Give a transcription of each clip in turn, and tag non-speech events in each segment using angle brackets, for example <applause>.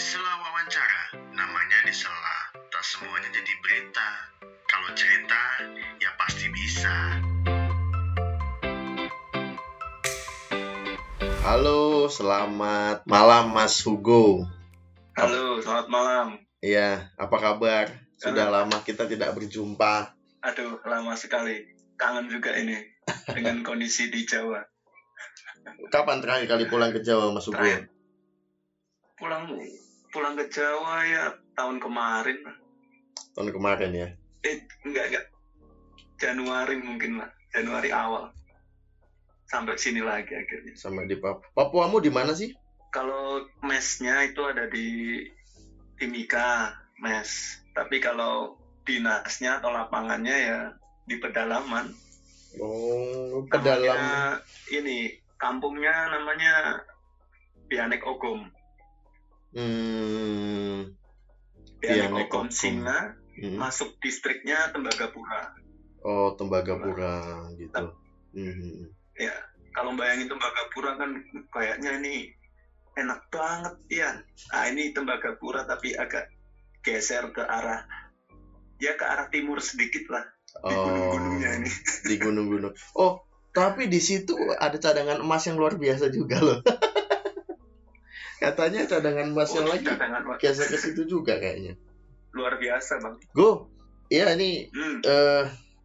Sela wawancara, namanya disela. Tak semuanya jadi berita. Kalau cerita, ya pasti bisa. Halo, selamat malam Mas Hugo. Halo, selamat malam. Iya, apa kabar? Sudah lama kita tidak berjumpa. Aduh, lama sekali. Kangen juga ini dengan <laughs> kondisi di Jawa. Kapan terakhir kali pulang ke Jawa, Mas Hugo? Terakhir. Pulang pulang ke Jawa ya tahun kemarin. lah. Tahun kemarin ya. Eh, enggak enggak. Januari mungkin lah. Januari awal. Sampai sini lagi akhirnya. Sampai di Papua. Papuamu di mana sih? Kalau mesnya itu ada di Timika, mes. Tapi kalau dinasnya atau lapangannya ya di pedalaman. Oh, pedalam. Namanya ini kampungnya namanya Bianek Ogom. Hmm. Bianek Bianek Ogom Ogom. Singa hmm. masuk distriknya Tembagapura. Oh, Tembagapura gitu. Hmm. Ya, kalau bayangin Tembagapura kan kayaknya ini enak banget ya. Nah, ini Tembagapura tapi agak geser ke arah ya ke arah timur sedikit lah di Oh, gunung-gunungnya ini. di gunung-gunung. Oh, tapi di situ ada cadangan emas yang luar biasa juga loh. <laughs> Katanya cadangan emas yang Oh, lagi cadangan geser ke situ juga kayaknya. luar biasa bang. Go. Iya ini Hmm,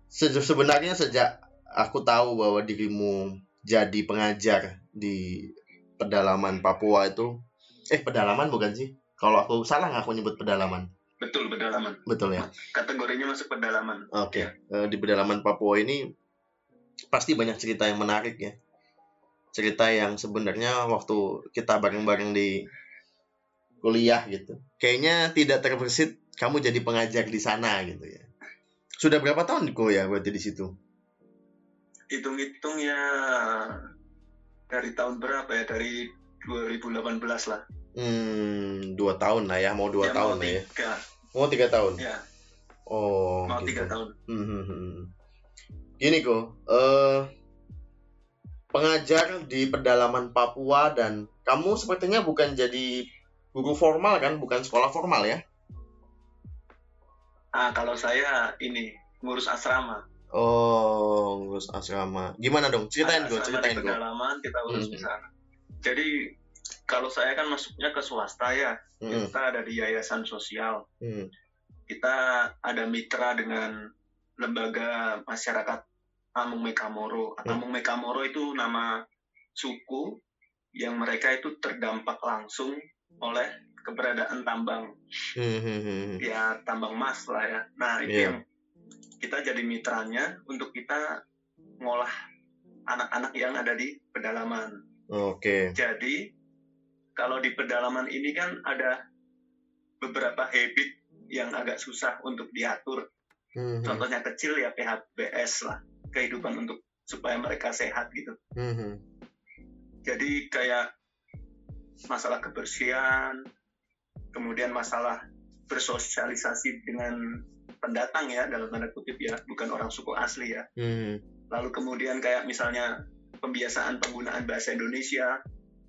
se- sebenarnya sejak aku tahu bahwa dirimu jadi pengajar di pedalaman Papua itu eh pedalaman bukan sih? Kalau aku salah nggak aku nyebut pedalaman. betul pedalaman. Betul ya? Kategorinya masuk pedalaman. Oke. Eh, di pedalaman Papua ini pasti banyak cerita yang menarik ya. Cerita yang sebenarnya waktu kita bareng-bareng di kuliah gitu. Kayaknya tidak terbersit kamu jadi pengajar di sana gitu ya. Sudah berapa tahun kok ya berarti di situ? hitung-hitung ya dari tahun berapa ya dari 2018 lah Hmm, dua tahun lah ya, mau dua Ya, tahun mau lah ya. tiga Mau tiga tahun. ya Oh, mau gitu. tiga tahun Hmm, hmm, hmm. Gini kok, eh pengajar di pedalaman Papua dan kamu sepertinya bukan jadi guru formal kan, bukan sekolah formal ya? ah kalau saya ini ngurus asrama Oh, ngurus asrama. Gimana dong? Ceritain gue, ceritain gue. pedalaman kita urus di Hmm. sana jadi kalau saya kan masuknya ke swasta ya Hmm, kita ada di yayasan sosial hmm, kita ada mitra dengan lembaga masyarakat Amung Mekamoro Hmm. Amung Mekamoro itu nama suku yang mereka itu terdampak langsung oleh keberadaan tambang hmm, hmm, ya tambang emas lah ya. Nah itu Iya. yang kita jadi mitranya untuk kita ngolah anak-anak yang ada di pedalaman. Oke. Jadi kalau di pedalaman ini kan ada beberapa habit yang agak susah untuk diatur. Hmm, Contohnya kecil ya PHBS lah, kehidupan untuk supaya mereka sehat gitu. hmm, hmm. Jadi kayak masalah kebersihan, kemudian masalah bersosialisasi dengan pendatang ya dalam tanda kutip ya, bukan orang suku asli ya. Hmm, Lalu kemudian kayak misalnya pembiasaan penggunaan bahasa Indonesia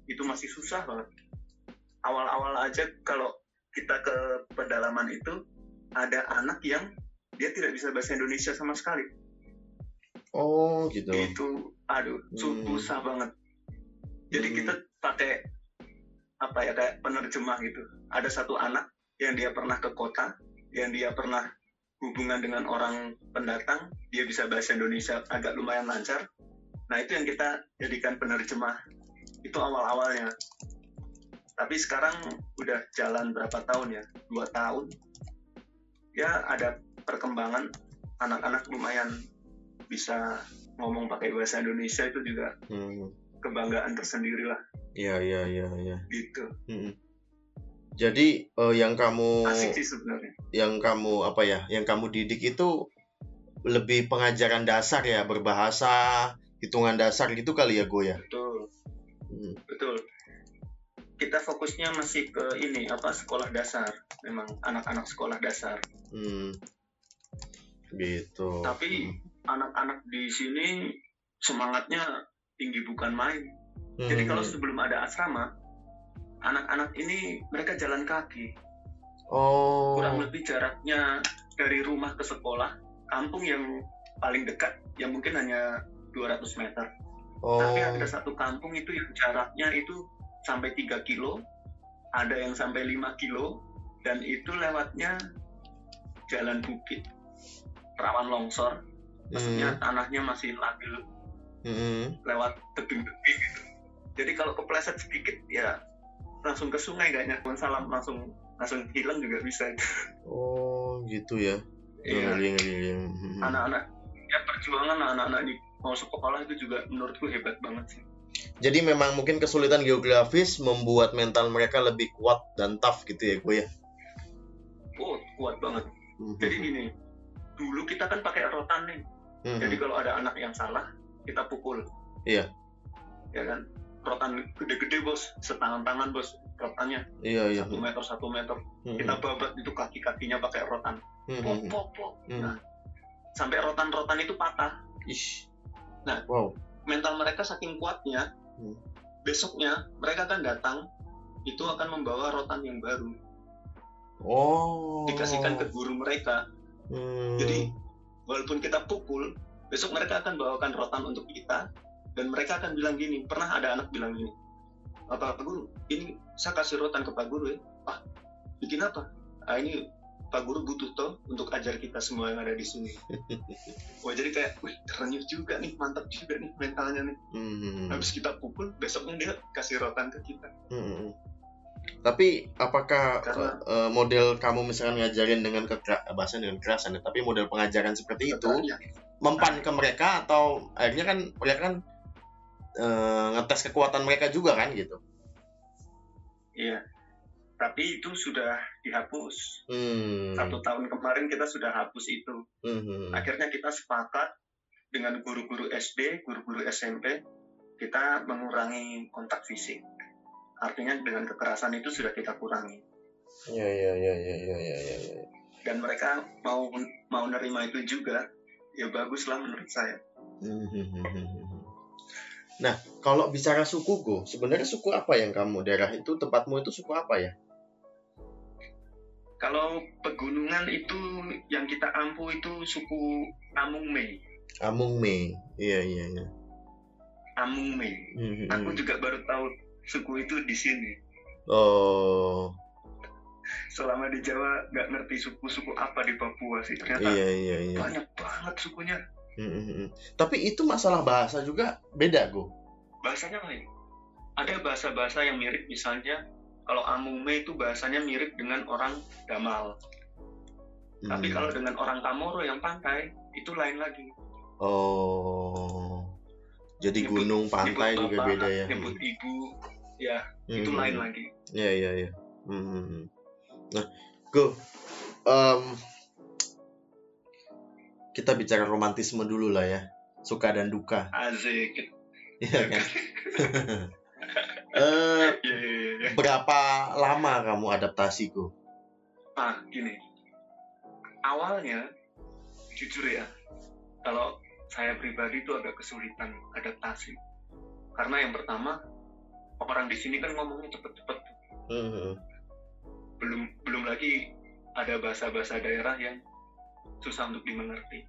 itu masih susah banget. Awal-awal aja kalau kita ke pedalaman itu ada anak yang dia tidak bisa bahasa Indonesia sama sekali. Oh, gitu. Itu aduh Hmm. susah banget. Jadi Hmm. kita pakai apa ya kayak penerjemah gitu. Ada satu anak yang dia pernah ke kota, yang dia pernah hubungan dengan orang pendatang, dia bisa bahasa Indonesia agak lumayan lancar. Nah itu yang kita jadikan penerjemah. Itu awal-awalnya. Tapi sekarang udah jalan berapa tahun ya? Dua tahun. Ya ada perkembangan anak-anak lumayan bisa ngomong pakai bahasa Indonesia itu juga Hmm. kebanggaan tersendiri lah Iya, iya, iya, iya. gitu. Hmm. Jadi eh, yang kamu Asik sih sebenarnya. yang kamu apa ya yang kamu didik itu lebih pengajaran dasar ya berbahasa hitungan dasar gitu kali ya gue ya Betul, Hmm. betul. Kita fokusnya masih ke ini apa sekolah dasar, memang anak-anak sekolah dasar. Hmm. gitu Tapi anak-anak di sini semangatnya tinggi bukan main. Hmm. Jadi kalau sebelum ada asrama, anak-anak ini mereka jalan kaki Oh. kurang lebih jaraknya dari rumah ke sekolah kampung yang paling dekat yang mungkin hanya 200 meter Oh. tapi ada satu kampung itu yang jaraknya itu sampai 3 kilo ada yang sampai 5 kilo dan itu lewatnya jalan bukit rawan longsor maksudnya Hmm. tanahnya masih labil Hmm. lewat tebing-tebing gitu jadi kalau kepleset sedikit ya langsung ke sungai kayaknya salam langsung langsung hilang juga bisa Oh, gitu ya. Iya. Anak-anak ya perjuangan anak-anak ini mau sekolah itu juga menurutku hebat banget sih Jadi memang mungkin kesulitan geografis membuat mental mereka lebih kuat dan tough gitu ya, gue ya. oh kuat banget Hmm. jadi gini dulu kita kan pakai rotan nih Hmm. jadi kalau ada anak yang salah kita pukul Iya. ya kan rotan gede-gede bos setangan tangan bos rotannya Iya, iya. satu meter satu meter Hmm. kita babat itu kaki-kakinya pakai rotan Hmm. pok pok pok Hmm. nah sampai rotan-rotan itu patah Ish. Nah. wow. mental mereka saking kuatnya Hmm. besoknya mereka akan datang itu akan membawa rotan yang baru Oh. dikasihkan ke guru mereka Hmm. jadi walaupun kita pukul besok mereka akan bawakan rotan untuk kita dan mereka akan bilang gini pernah ada anak bilang gini apa Pak Guru ini saya kasih rotan ke Pak Guru ya ah bikin apa? Ah ini Pak Guru butuh toh untuk ajar kita semua yang ada di sini. <laughs> Wah jadi kayak wih keren juga nih mantap juga nih mentalnya nih. Hmm. habis kita pukul besoknya dia kasih rotan ke kita. Hmm. Tapi apakah Karena- eh, model kamu misalkan ngajarin dengan kekera bahasa dengan kekerasan ya, tapi model pengajaran seperti itu Ya, mempan ke mereka atau akhirnya kan mereka kan eh, ngetes kekuatan mereka juga kan gitu. iya tapi itu sudah dihapus Hmm. satu tahun kemarin kita sudah hapus itu Hmm. akhirnya kita sepakat dengan guru-guru SD, guru-guru SMP, kita mengurangi kontak fisik. Artinya dengan kekerasan itu sudah kita kurangi. Ya ya ya ya ya ya ya. ya. Dan mereka mau mau nerima itu juga, ya baguslah menurut saya. Hmm. Nah, kalau bicara suku go, sebenarnya suku apa yang kamu daerah itu tempatmu itu suku apa ya? Kalau pegunungan itu yang kita ampu itu suku Amungme. Amungme. Iya iya iya. Amungme. Hmm. Aku juga baru tahu suku itu di sini. Oh, Selama di Jawa nggak ngerti suku-suku apa di Papua sih. Ternyata iya iya iya. banyak banget sukunya. Hmm. Tapi itu masalah bahasa juga beda go. bahasanya lain. Ada bahasa-bahasa yang mirip misalnya kalau Amume itu bahasanya mirip dengan orang Damal. Tapi Hmm. kalau dengan orang Kamoro yang pantai itu lain lagi. Oh. Jadi Nyebut- gunung pantai Nyebut juga bapak, beda ya. Nyebut ibu, ya itu Hmm. lain lagi. Iya iya iya. Hmm. Nah, go. Em, kita bicara romantisme dulu lah ya. Suka dan duka. Azik. Iya kan? <laughs> eh, Ya, ya, ya, ya. berapa lama kamu adaptasi go? Nah, gini. Awalnya, jujur ya, kalau saya pribadi itu agak kesulitan adaptasi. Karena yang pertama, orang di sini kan ngomongnya cepet-cepet. Hmm. belum belum lagi ada bahasa-bahasa daerah yang susah untuk dimengerti.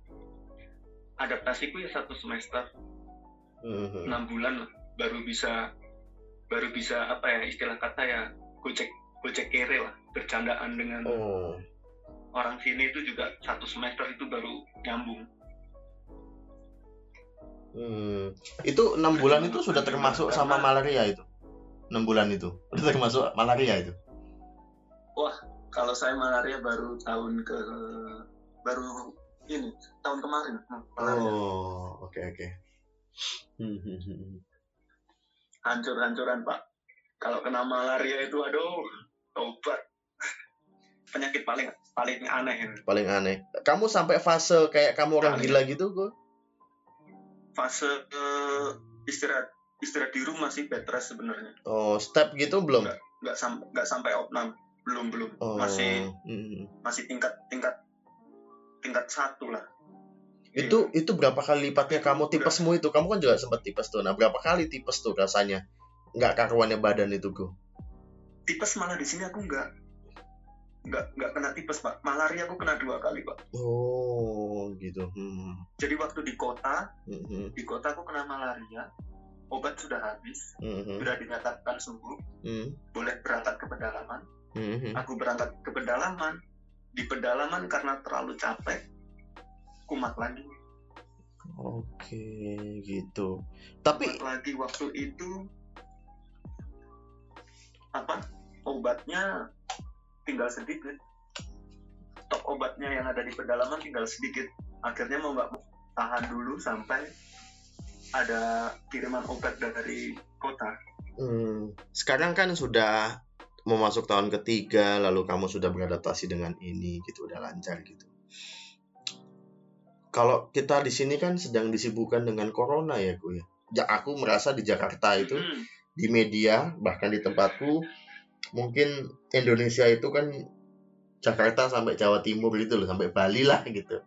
Adaptasiku ya satu semester, Hmm. enam bulan lah, baru bisa baru bisa apa ya istilah kata ya gocek gocek kere lah, bercandaan dengan Oh. orang sini itu juga satu semester itu baru nyambung. Hmm. Itu enam bulan itu sudah termasuk sama malaria itu. Enam bulan itu udah termasuk malaria itu. Kalau saya malaria baru tahun ke baru ini tahun kemarin. hmm, malaria. Oh, oke oke. Hmm, hmm, hmm. hancur-hancuran pak kalau kena malaria itu aduh obat penyakit paling paling aneh Paling aneh. Kamu sampai fase kayak kamu orang Paling. gila gitu, gue? fase eh, istirahat istirahat di rumah sih bed rest sebenarnya Oh, step gitu belum? nggak sampai nggak sampai opnam belum belum Oh. masih hmm. masih tingkat tingkat tingkat satu lah Itu itu berapa kali lipatnya kamu tipesmu itu? Kamu kan juga sempat tipes tuh. Nah, berapa kali tipes tuh rasanya? Nggak karuannya badan itu, gue. tipes malah di sini aku nggak nggak nggak kena tipes pak malaria aku kena dua kali pak Oh, gitu. Hmm. jadi waktu di kota Mhm. di kota aku kena malaria obat sudah habis Mhm. sudah dinyatakan sembuh Mhm. boleh berangkat ke pedalaman Mhm. aku berangkat ke pedalaman di pedalaman karena terlalu capek kumat lagi Oke, gitu. Tapi kumat lagi waktu itu apa obatnya tinggal sedikit stok obatnya yang ada di pedalaman tinggal sedikit akhirnya mau nggak tahan dulu sampai ada kiriman obat dari kota Hmm, sekarang kan sudah memasuk tahun ketiga, lalu kamu sudah beradaptasi dengan ini, gitu, udah lancar gitu. Kalau kita di sini kan sedang disibukkan dengan corona ya, gue ya. Aku merasa di Jakarta itu Hmm, di media bahkan di tempatku mungkin Indonesia itu kan Jakarta sampai Jawa Timur gitu loh, sampai Bali lah gitu.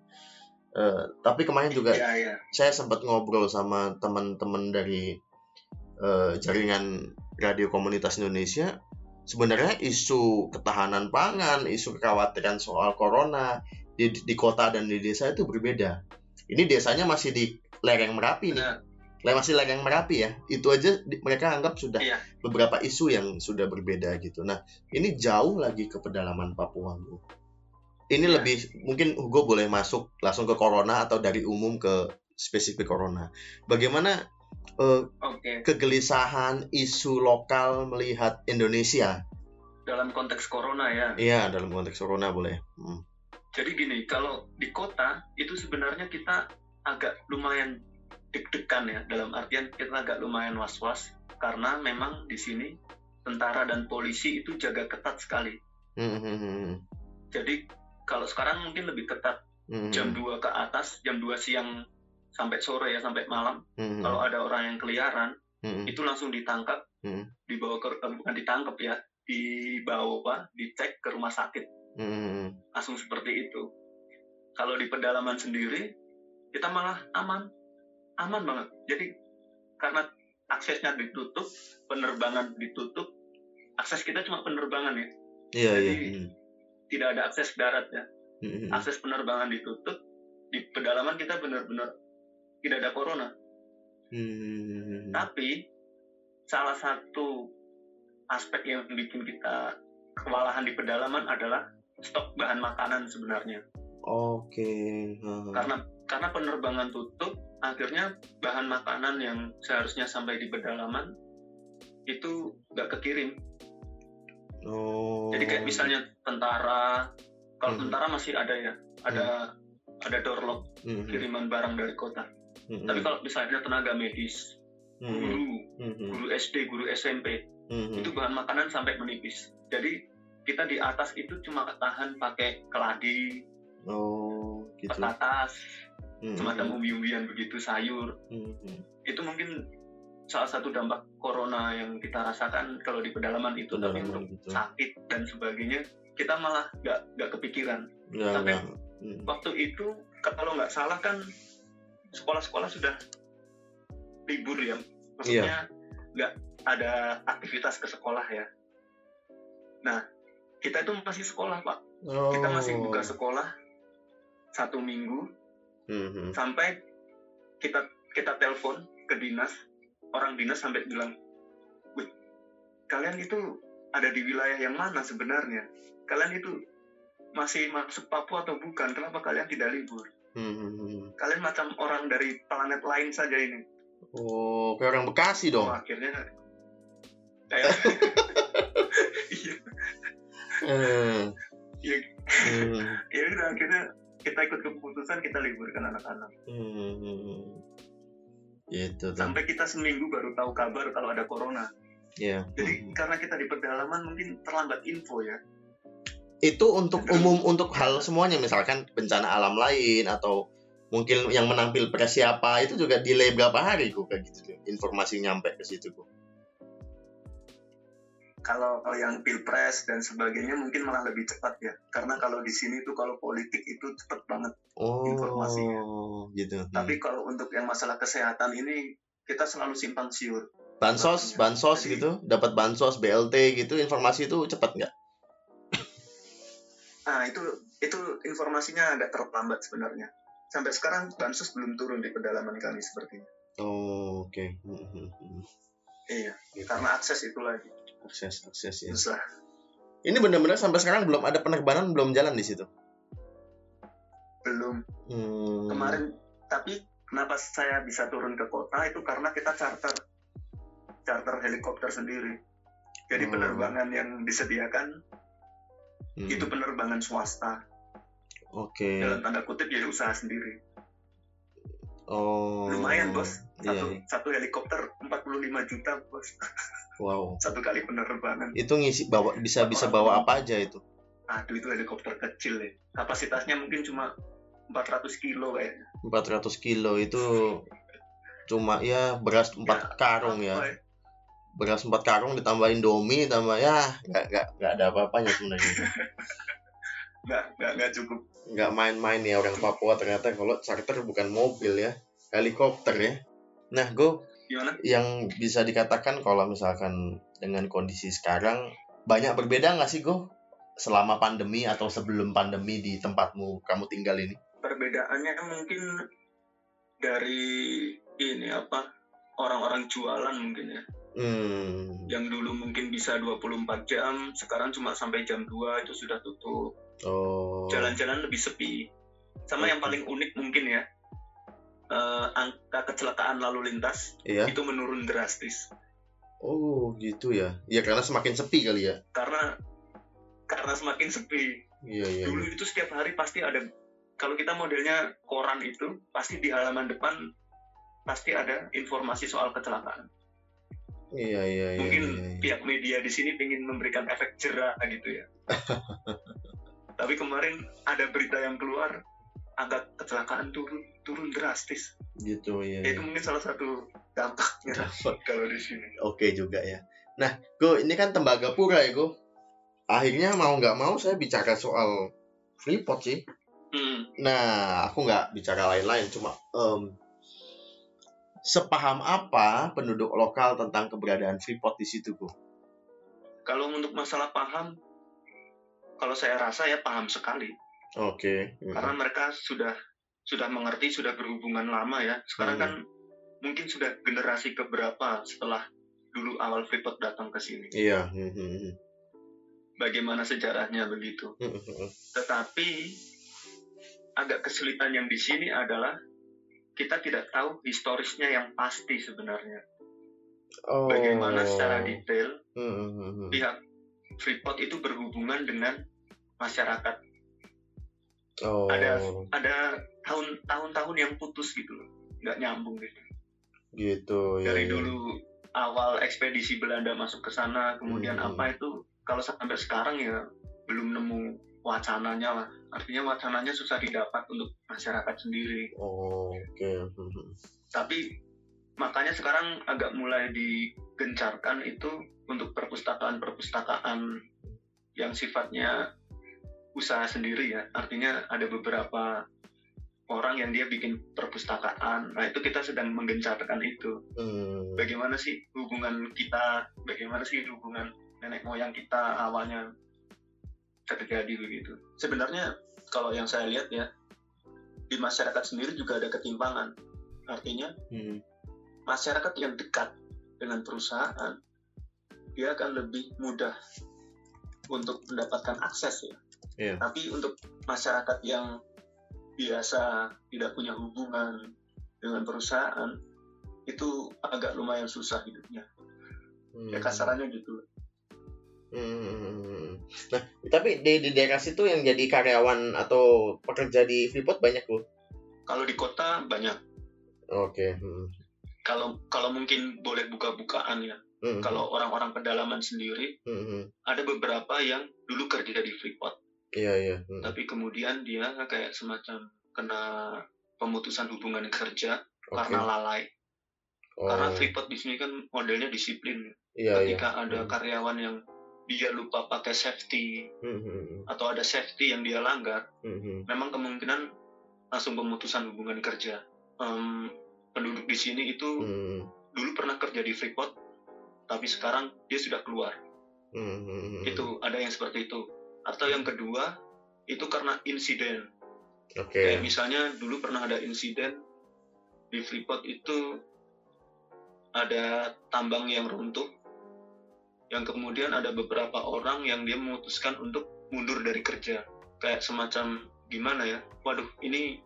Eh, tapi kemarin juga ya ya saya sempat ngobrol sama teman-teman dari eh, jaringan radio komunitas Indonesia. Sebenarnya isu ketahanan pangan, isu kekhawatiran soal corona di, di kota dan di desa itu berbeda. Ini desanya masih di lereng Merapi nih, Le- masih lereng Merapi ya. Itu aja di- mereka anggap sudah Iya. beberapa isu yang sudah berbeda gitu. Nah, ini jauh lagi ke pedalaman Papua, Bu. Ini Iya. lebih mungkin Hugo boleh masuk langsung ke corona atau dari umum ke spesifik corona. Bagaimana eh, oke kegelisahan isu lokal melihat Indonesia? dalam konteks corona ya Iya, dalam konteks corona boleh. Hmm. Jadi gini, kalau di kota itu sebenarnya kita agak lumayan deg-degan ya, dalam artian kita agak lumayan was-was karena memang di sini tentara dan polisi itu jaga ketat sekali. Hmm, hmm, Jadi kalau sekarang mungkin lebih ketat hmm, jam 2 ke atas, jam 2 siang sampai sore ya, sampai malam. hmm, Kalau ada orang yang keliaran, hmm, itu langsung ditangkap, Hmm. dibawa ke eh, bukan ditangkap ya, dibawa, dicek ke rumah sakit. hmm, langsung seperti itu. Kalau di pedalaman sendiri, kita malah aman, aman banget. Jadi karena aksesnya ditutup, penerbangan ditutup, akses kita cuma penerbangan ya, Iya, iya. Jadi, Hmm, tidak ada akses darat ya. hmm, hmm, Akses penerbangan ditutup, di pedalaman kita benar-benar tidak ada corona. hmm, Tapi salah satu aspek yang bikin kita kewalahan di pedalaman adalah stok bahan makanan sebenarnya. Oke. hmm, karena karena penerbangan tutup akhirnya bahan makanan yang seharusnya sampai di pedalaman itu nggak kekirim Oh. jadi kayak misalnya tentara kalau Hmm. tentara masih ada ya ada ada doorlock Hmm, hmm, kiriman barang dari kota. Hmm, tapi hmm, kalau misalnya tenaga medis hmm, guru hmm, hmm, guru SD guru SMP hmm, hmm. itu bahan makanan sampai menipis. Jadi kita di atas itu cuma tahan pakai keladi Oh, gitu. petatas Hmm, semacam hmm, umbi-umbian begitu sayur. Hmm, hmm. itu mungkin salah satu dampak corona yang kita rasakan kalau di pedalaman itu tapi untuk Pedalaman gitu. sakit dan sebagainya kita malah nggak nggak kepikiran Nggak, Tapi- nggak. Hmm. waktu itu kalau nggak salah kan sekolah-sekolah sudah libur ya maksudnya nggak ada aktivitas ke sekolah ya nah kita itu masih sekolah pak kita masih Oh. buka sekolah satu minggu Hmm, hmm. sampai kita kita telepon ke dinas orang dinas sampai bilang wih kalian itu ada di wilayah yang mana sebenarnya kalian itu masih masuk Papua atau bukan kenapa kalian tidak libur Hmm, hmm, hmm. kalian macam orang dari planet lain saja ini Oh, kayak orang Bekasi dong. oh, akhirnya <laughs> kayak iya Eh. Iya. Hmm, ya udah akhirnya kita ikut keputusan kita liburkan anak-anak hmm, tuh. sampai kita seminggu baru tahu kabar kalau ada corona Ya. jadi Hmm. karena kita di pedalaman mungkin terlambat info ya Itu untuk umum untuk hal semuanya misalkan bencana alam lain atau mungkin yang menampil pres siapa itu juga delay berapa hari kok kayak gitu. Informasi nyampe ke situ kok. Kalau yang pilpres dan sebagainya mungkin malah lebih cepat ya karena kalau di sini tuh kalau politik itu cepat banget Oh, Informasinya. gitu. Hmm. tapi kalau untuk yang masalah kesehatan ini kita selalu simpang siur bansos bansos Jadi- gitu dapat bansos BLT gitu informasi itu cepat nggak <laughs> Nah, itu itu informasinya agak terlambat sebenarnya. Sampai sekarang bansos belum turun di pedalaman kami sepertinya. oh oke Hmm, hmm, hmm. Iya, Gitu. karena akses itu lagi akses akses ya susah. ini benar-benar sampai sekarang belum ada penerbangan belum jalan di situ Belum Hmm. kemarin tapi kenapa saya bisa turun ke kota itu karena kita charter charter helikopter sendiri. Jadi Oh. penerbangan yang disediakan Hmm. itu penerbangan swasta. oke Dalam tanda kutip jadi usaha sendiri. Oh Lumayan, Bos. iya, Satu, iya. satu helikopter 45 juta, Bos. <laughs> wow Satu kali penerbangan. itu ngisi bawa bisa bisa bawa apa aja itu Aduh itu helikopter kecil ya. Kapasitasnya mungkin cuma 400 kilo kayaknya. 400 kilo itu cuma ya beras empat karung ya Apa beras empat karung ditambahin domi tambah ya nggak nggak nggak ada apa-apanya sebenarnya <laughs> Nggak, nggak, nggak cukup. nggak main-main ya orang Papua ternyata kalau charter bukan mobil ya helikopter ya nah gue Gimana? yang bisa dikatakan kalau misalkan dengan kondisi sekarang banyak berbeda nggak sih gue selama pandemi atau sebelum pandemi di tempatmu kamu tinggal ini Perbedaannya mungkin dari ini apa orang-orang jualan mungkin ya. hmm Yang dulu mungkin bisa 24 jam, sekarang cuma sampai jam 2 itu sudah tutup. Oh. Jalan-jalan lebih sepi. Sama yang paling unik mungkin ya. eh, angka kecelakaan lalu lintas iya. itu menurun drastis. Oh gitu ya. Ya karena semakin sepi kali ya. Karena karena semakin sepi. Iya iya dulu itu setiap hari pasti ada kalau kita modelnya koran itu pasti di halaman depan pasti ada informasi soal kecelakaan. Iya iya iya mungkin iya, iya. pihak media di sini ingin memberikan efek jerah gitu ya <laughs> tapi kemarin ada berita yang keluar angka kecelakaan turun turun drastis gitu ya, itu mungkin salah satu dampaknya <laughs> kalau di sini Oke juga ya. Nah, Go, ini kan Tembagapura ya, Go. Akhirnya mau nggak mau saya bicara soal Freeport sih. Hmm, Nah, aku nggak bicara lain-lain, cuma em, sepaham apa penduduk lokal tentang keberadaan Freeport di situ, Go? kalau untuk masalah paham kalau saya rasa ya paham sekali Oke. mm, karena mereka sudah sudah mengerti sudah berhubungan lama ya sekarang Hmm. kan mungkin sudah generasi keberapa setelah dulu awal Freeport datang ke sini Iya. mm, mm, mm. bagaimana sejarahnya begitu Mm, mm, mm. tetapi agak kesulitan yang di sini adalah kita tidak tahu historisnya yang pasti sebenarnya Oh. bagaimana secara detail Mm, mm, mm, mm. pihak Freeport itu berhubungan dengan masyarakat Oh. ada ada tahun tahun-tahun yang putus gitu loh nggak nyambung gitu Gitu. ya, dari ya. dulu awal ekspedisi Belanda masuk ke sana kemudian Hmm. apa itu kalau sampai sekarang ya belum nemu wacananya lah artinya wacananya susah didapat untuk masyarakat sendiri Oh, oke. Mm, mm. tapi makanya sekarang agak mulai digencarkan itu untuk perpustakaan-perpustakaan yang sifatnya usaha sendiri ya artinya ada beberapa orang yang dia bikin perpustakaan nah itu kita sedang menggencarkan itu Mm. bagaimana sih hubungan kita bagaimana sih hubungan nenek moyang kita awalnya terjadi begitu sebenarnya kalau yang saya lihat ya di masyarakat sendiri juga ada ketimpangan artinya Mm. masyarakat yang dekat dengan perusahaan dia akan lebih mudah untuk mendapatkan akses ya. Iya. Tapi untuk masyarakat yang biasa tidak punya hubungan dengan perusahaan itu agak lumayan susah hidupnya. Ya Mm. kasarannya gitu. Hmm. Nah, tapi di, di daerah situ yang jadi karyawan atau pekerja di Freeport banyak loh. Kalau di kota banyak. Oke. hmm. Kalau kalau mungkin boleh buka-bukaan ya. Hmm, Kalau orang-orang pedalaman sendiri hmm, hmm. ada beberapa yang dulu kerja di Freeport. Iya iya. hmm. tapi kemudian dia kayak semacam kena pemutusan hubungan kerja Oke. karena lalai Oh, karena Freeport di sini kan modelnya disiplin iya iya. ketika ada Hmm. karyawan yang dia lupa pakai safety Hmm, hmm, hmm. atau ada safety yang dia langgar Hmm, hmm. memang kemungkinan langsung pemutusan hubungan kerja Em, penduduk di sini itu Hmm, dulu pernah kerja di Freeport tapi sekarang dia sudah keluar hmm. itu ada yang seperti itu atau yang kedua itu karena insiden. Oke. kayak misalnya dulu pernah ada insiden di Freeport itu ada tambang yang runtuh yang kemudian ada beberapa orang yang dia memutuskan untuk mundur dari kerja. Kayak semacam gimana ya waduh ini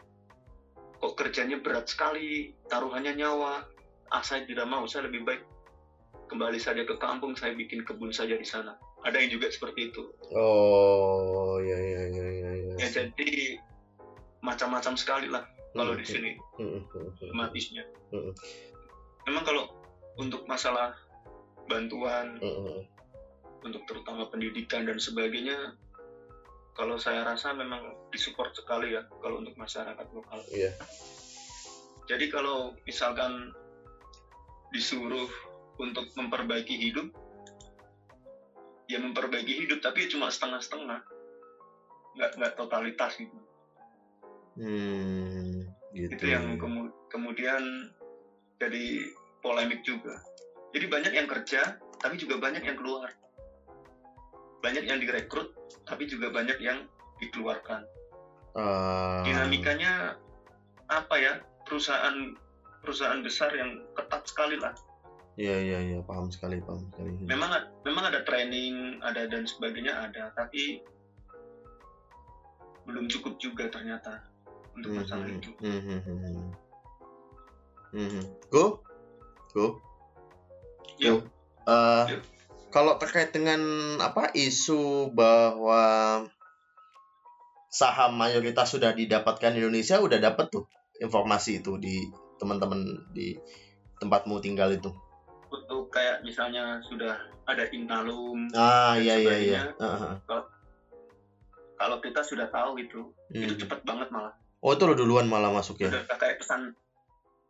kok kerjanya berat sekali taruhannya nyawa ah saya tidak mau saya lebih baik kembali saja ke kampung saya bikin kebun saja di sana ada yang juga seperti itu Oh, ya ya ya ya ya. ya jadi macam-macam sekali lah kalau Hmm, di sini hmm, hmm, hmm. Hmm. memang kalau untuk masalah bantuan Hmm, hmm. untuk terutama pendidikan dan sebagainya kalau saya rasa memang disupport sekali ya kalau untuk masyarakat lokal Iya. jadi kalau misalkan disuruh untuk memperbaiki hidup ya memperbaiki hidup tapi cuma setengah-setengah. Nggak nggak totalitas gitu. Hmm, gitu. itu yang kemu- kemudian jadi polemik juga. Jadi banyak yang kerja tapi juga banyak yang keluar. Banyak yang direkrut tapi juga banyak yang dikeluarkan. Ah, dinamikanya apa ya? Perusahaan perusahaan besar yang ketat sekali lah Iya iya iya paham sekali paham sekali. memang memang ada training ada dan sebagainya ada tapi belum cukup juga ternyata untuk masalah Mhm, itu mhm, mhm, mhm. Mhm. Go, go. Ya. Go. Eh, Ya. Kalau terkait dengan apa isu bahwa saham mayoritas sudah didapatkan di Indonesia, udah dapat tuh informasi itu di teman-teman di tempatmu tinggal itu. Untuk kayak misalnya sudah ada Inalum Ah iya iya iya. kalau kita sudah tahu gitu itu Hmm. cepat banget malah Oh itu lo duluan malah masuk ya? udah kayak pesan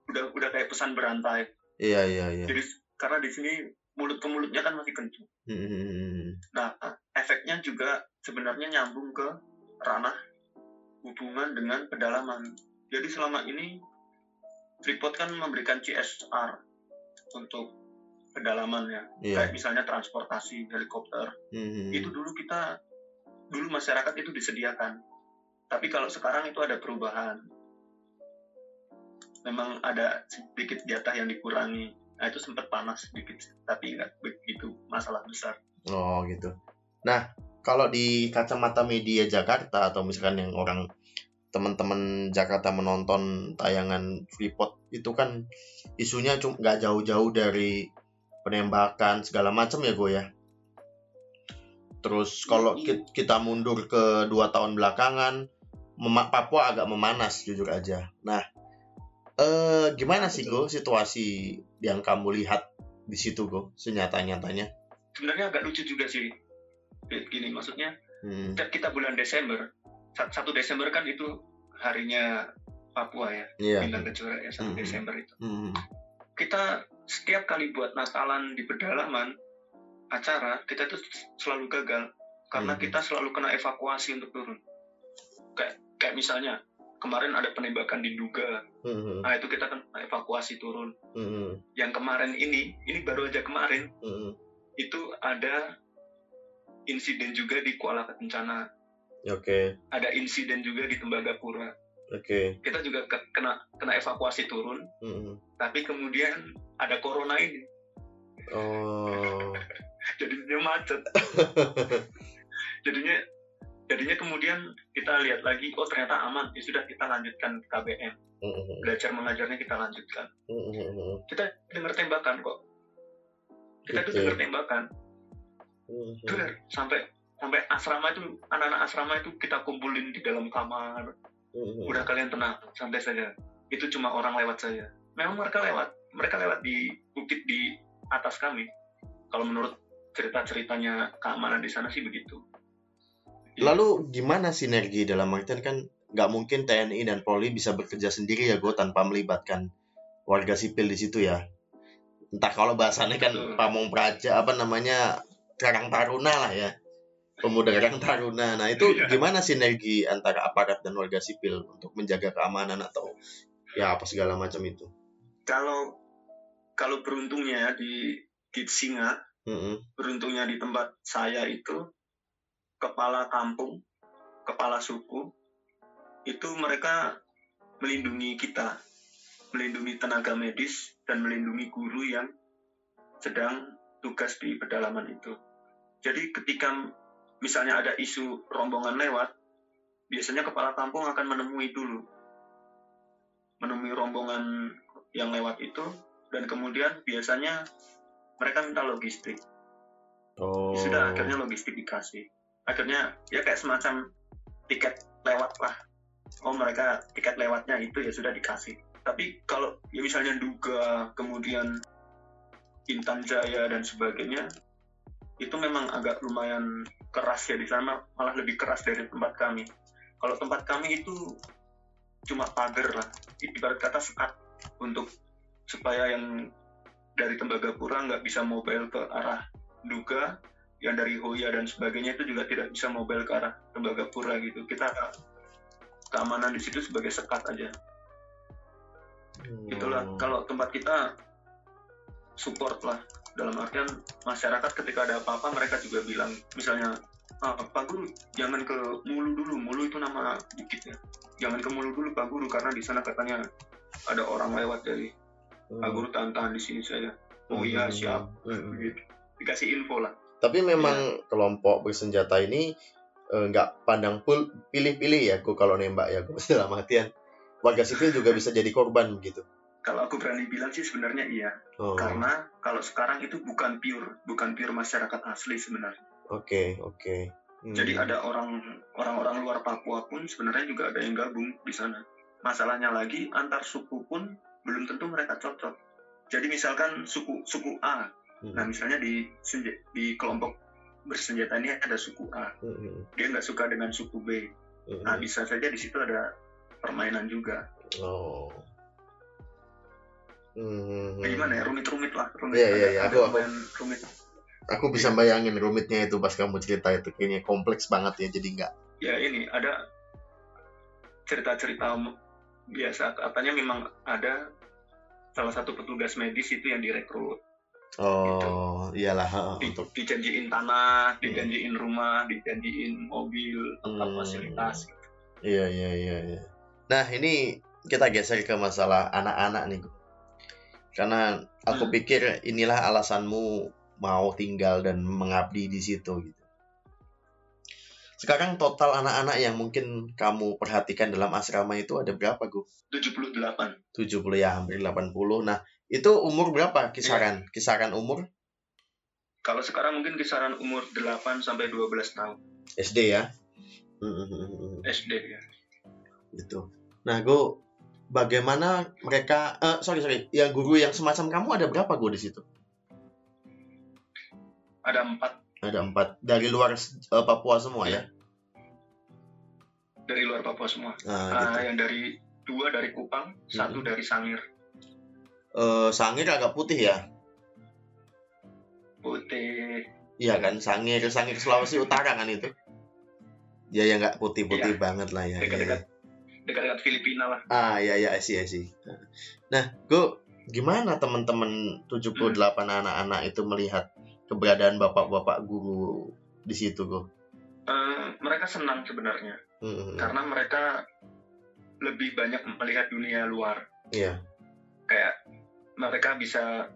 udah udah kayak pesan berantai Iya iya iya. jadi karena di sini mulut ke mulutnya kan masih kencang Hmm. nah efeknya juga sebenarnya nyambung ke ranah hubungan dengan pedalaman jadi selama ini Freeport kan memberikan CSR untuk pedalamannya Iya. kayak misalnya transportasi helikopter Hmm. itu dulu kita dulu masyarakat itu disediakan tapi kalau sekarang itu ada perubahan memang ada sedikit jatah yang dikurangi nah itu sempat panas sedikit tapi nggak begitu masalah besar Oh gitu. Nah, kalau di kacamata media Jakarta atau misalkan yang orang teman-teman Jakarta menonton tayangan Freeport itu kan isunya cuma nggak jauh-jauh dari penembakan segala macam ya gue ya. Terus kalau ki- kita mundur ke dua tahun belakangan, Papua agak memanas jujur aja. Nah, eh gimana sih gue situasi yang kamu lihat di situ gue senyata-nyatanya? sebenarnya agak lucu juga sih Kayak gini maksudnya Hmm. kita bulan Desember sa- satu Desember kan itu harinya Papua ya Iya. Bintang Kejora ya satu Mhm. Desember itu Hmm. kita setiap kali buat Natalan di pedalaman acara kita tuh selalu gagal karena Hmm. kita selalu kena evakuasi untuk turun kayak kayak misalnya kemarin ada penembakan di Duga Hmm. nah itu kita kan evakuasi turun Hmm. yang kemarin ini ini baru aja kemarin Hmm. itu ada insiden juga di Kuala Kencana Oke, ada insiden juga di Tembagapura oke. kita juga ke- kena kena evakuasi turun Hmm. tapi kemudian ada corona ini Oh. <laughs> jadinya macet <laughs> jadinya jadinya kemudian kita lihat lagi oh ternyata aman ya sudah kita lanjutkan KBM Hmm. belajar mengajarnya kita lanjutkan Hmm. kita dengar tembakan kok kita tuh Oke. dengar tembakan Hmm. Dengar. sampai sampai asrama itu anak-anak asrama itu kita kumpulin di dalam kamar Hmm. udah kalian tenang santai saja itu cuma orang lewat saja memang mereka lewat mereka lewat di bukit di atas kami kalau menurut cerita ceritanya keamanan di sana sih begitu Lalu gimana sinergi dalam artian kan nggak mungkin TNI dan Polri bisa bekerja sendiri ya gue tanpa melibatkan warga sipil di situ ya. Entah kalau bahasanya kan Betul. pamong praja apa namanya Karang Taruna lah ya. Pemuda Karang Taruna. Nah itu Iya. gimana sinergi antara aparat dan warga sipil untuk menjaga keamanan atau ya apa segala macam itu. kalau kalau beruntungnya ya di Git Singa Mm-mm. beruntungnya di tempat saya itu kepala kampung, kepala suku itu mereka melindungi kita, melindungi tenaga medis dan melindungi guru yang sedang tugas di pedalaman itu. Jadi ketika misalnya ada isu rombongan lewat, biasanya kepala kampung akan menemui dulu, menemui rombongan yang lewat itu dan kemudian biasanya mereka minta logistik. Oh. Ya sudah akhirnya logistik dikasih akhirnya ya kayak semacam tiket lewat lah oh mereka tiket lewatnya itu ya sudah dikasih tapi kalau ya misalnya duga kemudian Intan Jaya dan sebagainya itu memang agak lumayan keras ya di sana malah lebih keras dari tempat kami. Kalau tempat kami itu cuma pagar lah. Ibarat kata sekat untuk supaya yang dari Tembagapura nggak bisa mobile ke arah Duga yang dari Hoya dan sebagainya itu juga tidak bisa mobile ke arah Tembagapura gitu. Kita keamanan di situ sebagai sekat aja. Hmm. itulah kalau tempat kita support lah dalam artian masyarakat ketika ada apa-apa mereka juga bilang misalnya ah, Pak Guru jangan ke Mulu dulu Mulu itu nama bukit ya jangan ke Mulu dulu Pak Guru karena di sana katanya ada orang lewat dari Hmm. Pak Guru tahan-tahan di sini saya oh iya Hmm. siap Hmm. Gitu. dikasih info lah Tapi memang Iya. kelompok bersenjata ini eh, nggak pandang pul pilih-pilih ya, gue kalau nembak ya, gue <laughs> dalam artian warga sipil juga bisa jadi korban begitu. Kalau aku berani bilang sih sebenarnya iya Oh, karena kalau sekarang itu bukan pure bukan pure masyarakat asli sebenarnya Oke, oke. Hmm. jadi ada orang orang-orang luar Papua pun sebenarnya juga ada yang gabung di sana masalahnya lagi antar suku pun belum tentu mereka cocok jadi misalkan suku suku A Hmm. nah misalnya di di kelompok bersenjata ini ada suku A Hmm. dia nggak suka dengan suku B Hmm. nah bisa saja di situ ada permainan juga Oh. Hmm. Nah, gimana ya rumit-rumit lah rumit Iya, iya, Ada- iya. ada Aku- rumit Aku bisa bayangin rumitnya itu pas kamu cerita itu kayaknya kompleks banget ya jadi nggak. ya ini ada cerita-cerita biasa katanya memang ada salah satu petugas medis itu yang direkrut Oh, iyalah heeh, di, untuk dijanjiin tanah, dijanjiin rumah, dijanjiin mobil, tempat Hmm. fasilitas. Iya iya iya iya. Nah ini kita geser ke masalah anak-anak nih. Karena aku Hmm. pikir inilah alasanmu mau tinggal dan mengabdi di situ gitu. Sekarang total anak-anak yang mungkin kamu perhatikan dalam asrama itu ada berapa, Gu? 78. 70 ya, hampir 80. Nah, itu umur berapa kisaran? Kisaran umur Kalau sekarang mungkin kisaran umur 8 sampai 12 tahun SD ya? Hmm, SD ya. gitu. Nah, Gu, bagaimana mereka eh sorry sorry, ya guru yang semacam kamu ada berapa Gu di situ? Ada empat Ada empat dari luar eh, Papua semua ya. dari luar Papua semua. Nah, Ah, gitu. yang dari dua dari Kupang, satu Hmm. dari Sangir. Eh, Sangir agak putih ya. Putih. Iya kan, Sangir Sangir Sulawesi Utara kan itu. <laughs> Ya ya nggak putih-putih Iya. banget lah ya. Dekat-dekat Iya. Dekat-dekat Filipina lah. Ah ya ya sih sih. Nah, Gu, gimana teman-teman 78 anak-anak itu melihat keberadaan bapak-bapak guru di situ, Gu? Eh, mereka senang sebenarnya Hmm, karena mereka lebih banyak melihat dunia luar. Iya. Kayak mereka bisa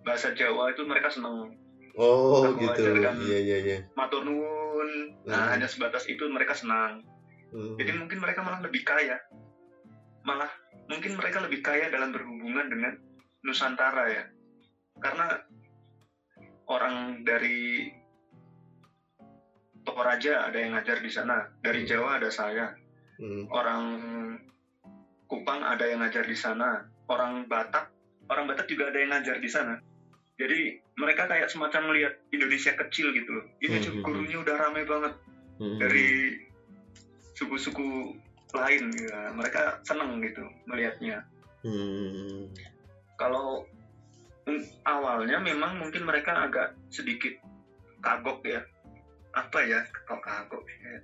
bahasa Jawa itu mereka senang Oh, Aku gitu. Iya iya iya. matur nuwun. Nah, Hmm. hanya sebatas itu mereka senang. Hmm. Jadi mungkin mereka malah lebih kaya. Malah mungkin mereka lebih kaya dalam berhubungan dengan Nusantara ya. Karena orang dari Toraja ada yang ngajar di sana, dari Jawa ada saya, Hmm. orang Kupang ada yang ngajar di sana, orang Batak, orang Batak juga ada yang ngajar di sana. Jadi mereka kayak semacam melihat Indonesia kecil gitu loh. Ini Hmm, hmm, gurunya udah ramai banget Hmm. dari suku-suku lain ya. mereka seneng gitu melihatnya Hmm. kalau awalnya memang mungkin mereka agak sedikit kagok ya apa ya kok kagok ya.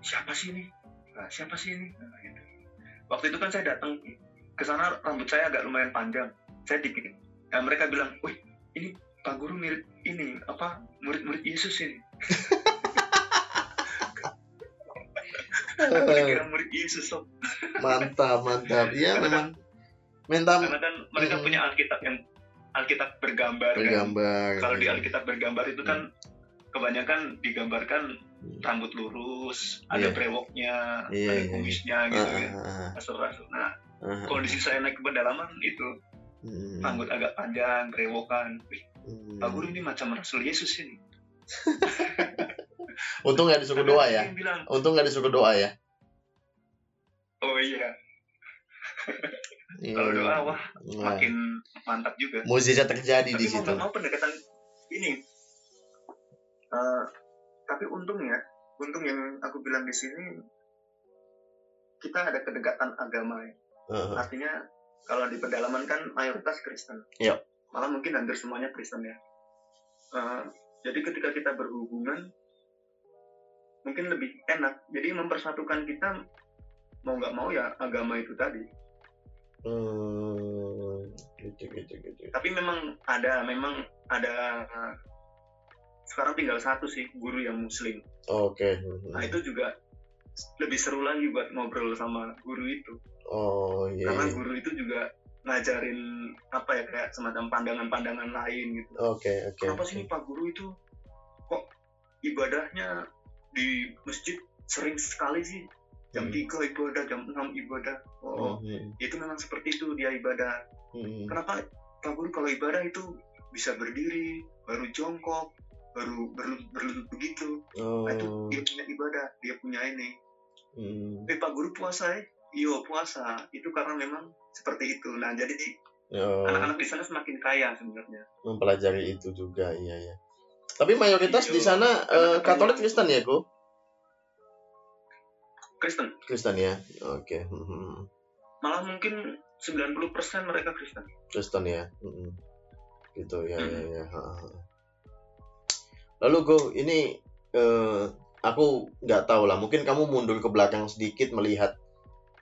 Siapa sih ini Nah, siapa sih ini Nah, gitu. waktu itu kan saya datang ke sana rambut saya agak lumayan panjang saya dikit ya, mereka bilang wih ini Pak Guru mirip ini apa murid-murid Yesus ini. <laughs> murid Yesus sob. mantap mantap iya memang mental Karena kan mereka Mm. punya Alkitab yang Alkitab bergambar. kan. bergambar Kalau di Alkitab bergambar itu kan kebanyakan digambarkan rambut lurus, ada Iya. brewoknya, Iya, ada iya, kumisnya Ah, gitu ah, ya. ah, Rasur-rasur. Nah, ah, ah. kondisi saya naik ke pedalaman itu Hmm, rambut agak panjang, brewokan. Wih, hmm. Pak Guru ini macam Rasul Yesus ini. <laughs> untung nggak disuruh doa ya bilang, untung nggak disuruh doa ya oh iya, Iya. kalau doa wah Nah, makin mantap juga. mukjizat terjadi Tapi di situ nggak mau pendekatan ini, eh, tapi untung ya, untung yang aku bilang di sini kita ada kedekatan agama ya. Heeh. Artinya kalau di pedalaman kan mayoritas Kristen. Iya. Malah mungkin hampir semuanya Kristen ya. Eh, jadi ketika kita berhubungan mungkin lebih enak. Jadi mempersatukan kita mau nggak mau ya agama itu tadi. Hmm, gitu gitu gitu Tapi memang ada, memang ada. sekarang tinggal satu sih guru yang Muslim. oke Nah itu juga lebih seru lagi buat ngobrol sama guru itu. oh iya Karena iya. guru itu juga ngajarin apa ya kayak semacam pandangan-pandangan lain gitu. oke oke Kenapa sih nih Pak Guru itu kok ibadahnya di masjid sering sekali sih jam Hmm. 3 ibadah, jam 6 ibadah. Oh, Hmm, itu memang seperti itu dia ibadah. hmm, Kenapa Pak Guru kalau ibadah itu bisa berdiri, baru jongkok, baru berlutut, berlutut begitu. oh Nah, itu dia punya ibadah, dia punya ini. hmm, Eh Pak Guru puasa ya? Iya puasa. Itu karena memang seperti itu. Nah jadi oh, anak-anak di sana semakin kaya sebenarnya. mempelajari itu juga iya ya tapi mayoritas Iya. di sana eh, Karena Katolik kebanyakan- Kristen ya ku Kristen. Kristen ya oke hmm, Malah mungkin 90% mereka Kristen. Kristen ya hmm, gitu ya ya Hmm. ya ha, ha. lalu go ini eh, aku nggak tahu lah mungkin kamu mundur ke belakang sedikit melihat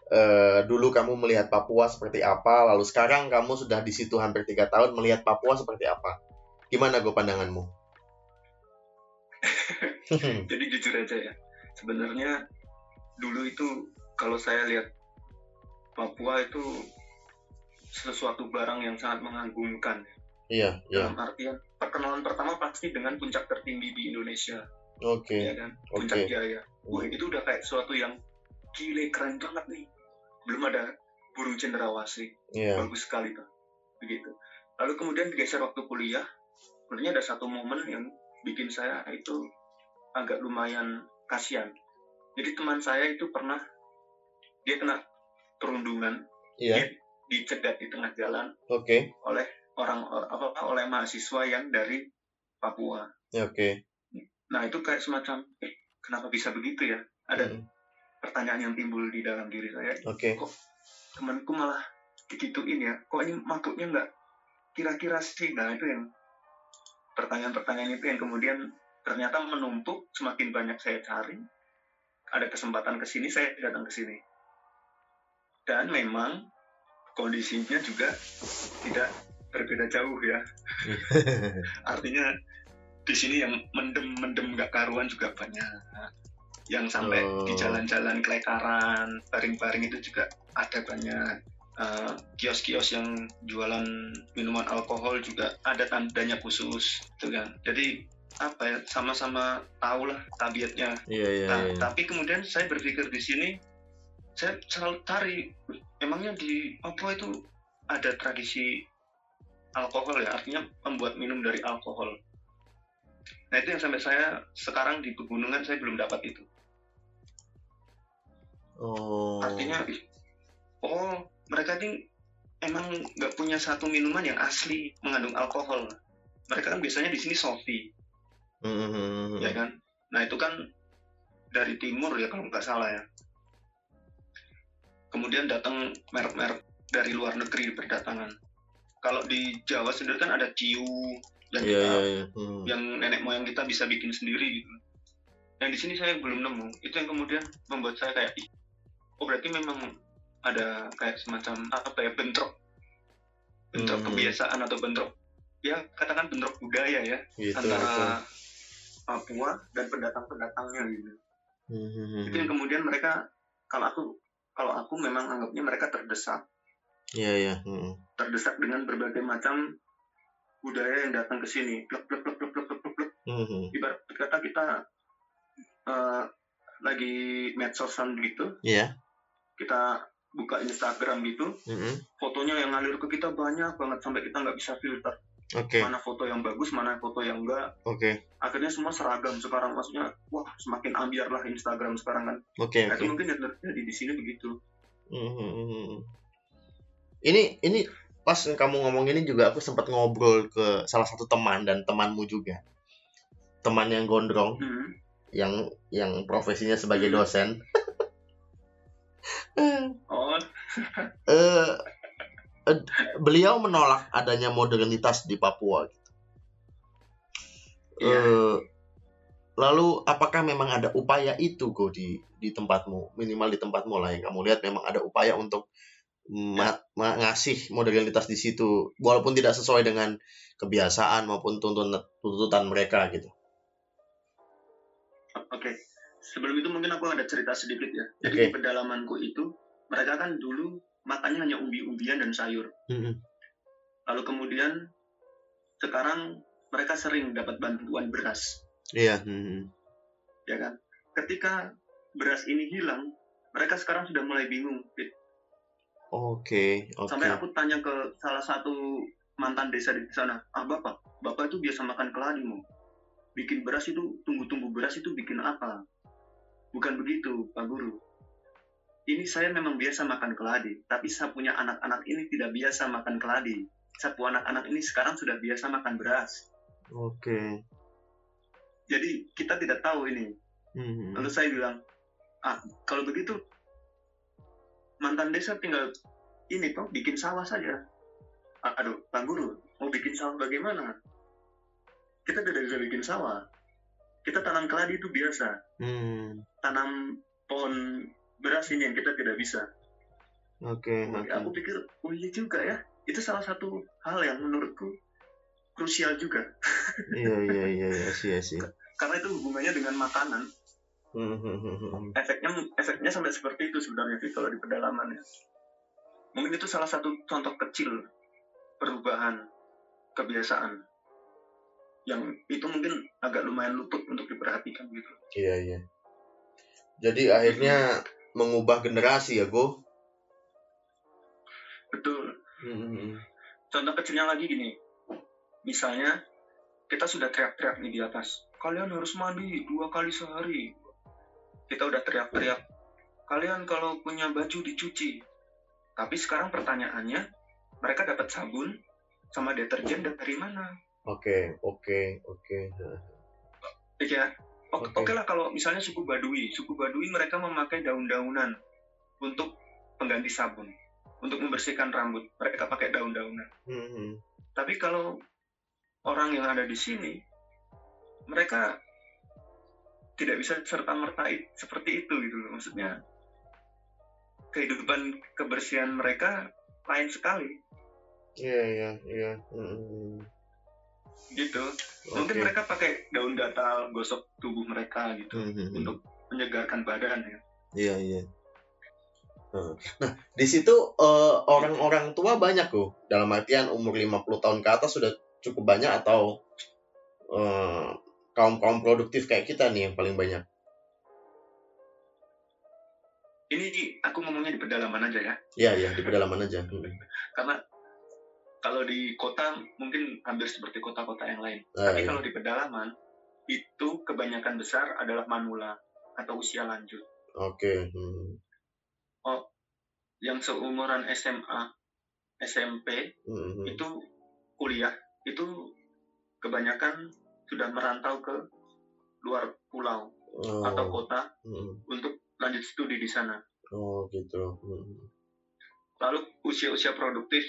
eh, dulu kamu melihat Papua seperti apa lalu sekarang kamu sudah di situ hampir tiga tahun melihat Papua seperti apa gimana go pandanganmu <laughs> Jadi jujur aja ya. Sebenarnya dulu itu kalau saya lihat Papua itu sesuatu barang yang sangat mengagumkan. iya iya Dalam artian perkenalan pertama pasti dengan puncak tertinggi di Indonesia, oke ya kan? Puncak Oke. Jaya. Wah, itu udah kayak sesuatu yang gile keren banget nih. Belum ada burung cendrawasih. iya bagus sekali tuh begitu lalu kemudian digeser waktu kuliah sebenarnya ada satu momen yang bikin saya itu agak lumayan kasihan. Jadi teman saya itu pernah dia kena perundungan iya. dicegat di tengah jalan oke. oleh orang apa oleh mahasiswa yang dari Papua. Ya, oke. Nah itu kayak semacam eh kenapa bisa begitu ya? Ada Hmm, pertanyaan yang timbul di dalam diri saya. Oke. Temanku malah digituin ya? Kok ini makhluknya nggak kira-kira sih? Nah itu yang pertanyaan-pertanyaan itu yang kemudian ternyata menumpuk semakin banyak saya cari ada kesempatan ke sini saya datang ke sini. Dan memang kondisinya juga tidak berbeda jauh ya. <laughs> Artinya di sini yang mendem-mendem nggak karuan juga banyak. Yang sampai Oh. di jalan-jalan kelekaran baring-baring itu juga ada banyak. Eh, kios-kios yang jualan minuman alkohol juga ada tandanya khusus gitu kan. Jadi apa ya sama-sama tahu lah tabiatnya. Iya iya Nah, iya. tapi kemudian saya berpikir di sini saya selalu cari "Wih, emangnya di Papua itu ada tradisi alkohol ya? Artinya membuat minum dari alkohol. Nah itu yang sampai saya sekarang di pegunungan saya belum dapat itu. Oh. Artinya oh mereka ini emang nggak punya satu minuman yang asli mengandung alkohol. Mereka kan biasanya di sini sofi Hmm, hmm, hmm, hmm. ya kan? Nah itu kan dari timur ya kalau nggak salah ya. Kemudian datang merek-merek dari luar negeri berdatangan. Kalau di Jawa sendiri kan ada ciu yang iya kita iya iya. Hmm. yang nenek moyang kita bisa bikin sendiri gitu. Yang di sini saya belum nemu. Itu yang kemudian membuat saya kayak oh berarti memang ada kayak semacam apa ya bentrok. Bentrok Hmm. kebiasaan atau bentrok ya katakan bentrok budaya ya gitu antara Papua dan pendatang-pendatangnya gitu. Hmm, Itu yang kemudian mereka kalau aku kalau aku memang anggapnya mereka terdesak, Iya ya. Hmm. terdesak dengan berbagai macam budaya yang datang ke sini. Plek plek plek plek plek plek plek. plek. Hmm. Ibarat kata kita eh, lagi medsosan gitu, Iya. kita buka Instagram gitu, Hmm. fotonya yang ngalir ke kita banyak banget sampai kita nggak bisa filter Oke. mana foto yang bagus, mana foto yang enggak. Oke. Akhirnya semua seragam sekarang maksudnya, wah semakin ambiar lah Instagram sekarang kan. Oke. Nah, Oke. itu mungkin terjadi di sini begitu. Hmm. Ini ini pas kamu ngomong ini juga aku sempat ngobrol ke salah satu teman dan temanmu juga. Teman yang gondrong Hmm. yang yang profesinya sebagai Hmm. dosen. <laughs> Oh, eh eh, beliau menolak adanya modernitas di Papua. gitu. Iya. Eh, lalu apakah memang ada upaya itu go di di tempatmu minimal di tempatmu lah yang kamu lihat memang ada upaya untuk ma- ma- ngasih modernitas di situ walaupun tidak sesuai dengan kebiasaan maupun tuntutan tuntutan mereka gitu. Oke, sebelum itu mungkin aku ada cerita sedikit ya. Jadi Oke. di pedalamanku itu mereka kan dulu makannya hanya umbi-umbian dan sayur. Mm-mm. Lalu kemudian sekarang mereka sering dapat bantuan beras, Iya. mm-mm. ya kan? Ketika beras ini hilang, mereka sekarang sudah mulai bingung. Oke oke. Sampai aku tanya ke salah satu mantan desa di sana, ah bapak, bapak itu biasa makan keladi mau. Bikin beras itu, tumbuh-tumbuh beras itu bikin apa? Bukan begitu, Pak Guru. Ini saya memang biasa makan keladi, tapi saya punya anak-anak ini tidak biasa makan keladi. Saya punya anak-anak ini sekarang sudah biasa makan beras. Oke. Jadi kita tidak tahu ini. Mm-mm. Lalu saya bilang, ah kalau begitu mantan desa tinggal ini toh bikin sawah saja. A- Aduh, Pak Guru, mau bikin sawah bagaimana? Kita tidak bisa bikin sawah. Kita tanam keladi itu biasa. Hmm. Tanam pohon beras ini yang kita tidak bisa. Oke. Oke, Aku oke. pikir, oh iya juga ya. Itu salah satu hal yang menurutku krusial juga. <laughs> Iya iya iya iya sih sih. Karena itu hubungannya dengan makanan. Hmm. efeknya efeknya sampai seperti itu sebenarnya Fit, kalau di pedalaman ya. Mungkin itu salah satu contoh kecil perubahan kebiasaan yang itu mungkin agak lumayan luput untuk diperhatikan gitu. Iya iya. Jadi akhirnya mengubah generasi ya, Go. Betul. Hmm. Contoh kecilnya lagi gini. Misalnya kita sudah teriak-teriak nih di atas. Kalian harus mandi dua kali sehari. Kita udah teriak-teriak. Kalian kalau punya baju dicuci. Tapi sekarang pertanyaannya, mereka dapat sabun sama deterjen dari mana? Oke oke oke. Ya, oke Oke. oke lah kalau misalnya suku Badui, suku Badui mereka memakai daun-daunan untuk pengganti sabun, untuk membersihkan rambut. Mereka pakai daun-daunan. Hmm. Tapi kalau orang yang ada di sini, mereka tidak bisa serta merta seperti itu gitu loh. Maksudnya kehidupan kebersihan mereka lain sekali Iya iya iya. Gitu. Mungkin Oke. mereka pakai daun gatal gosok tubuh mereka gitu Hmm. untuk menyegarkan badan ya. Iya iya. Nah, Nah, di situ eh, orang-orang tua banyak loh. Dalam artian umur 50 tahun ke atas sudah cukup banyak atau eh, kaum-kaum produktif kayak kita nih yang paling banyak. Ini Ji, aku ngomongnya di pedalaman aja ya. Iya iya di pedalaman aja. Hmm. Karena kalau di kota mungkin hampir seperti kota-kota yang lain. Ah, Tapi iya. kalau di pedalaman itu kebanyakan besar adalah manula atau usia lanjut. Oke. hmm. Yang seumuran SMA, SMP Hmm. itu kuliah itu kebanyakan sudah merantau ke luar pulau Oh. atau kota Hmm. untuk lanjut studi di sana. Oh gitu. Hmm. Lalu usia-usia produktif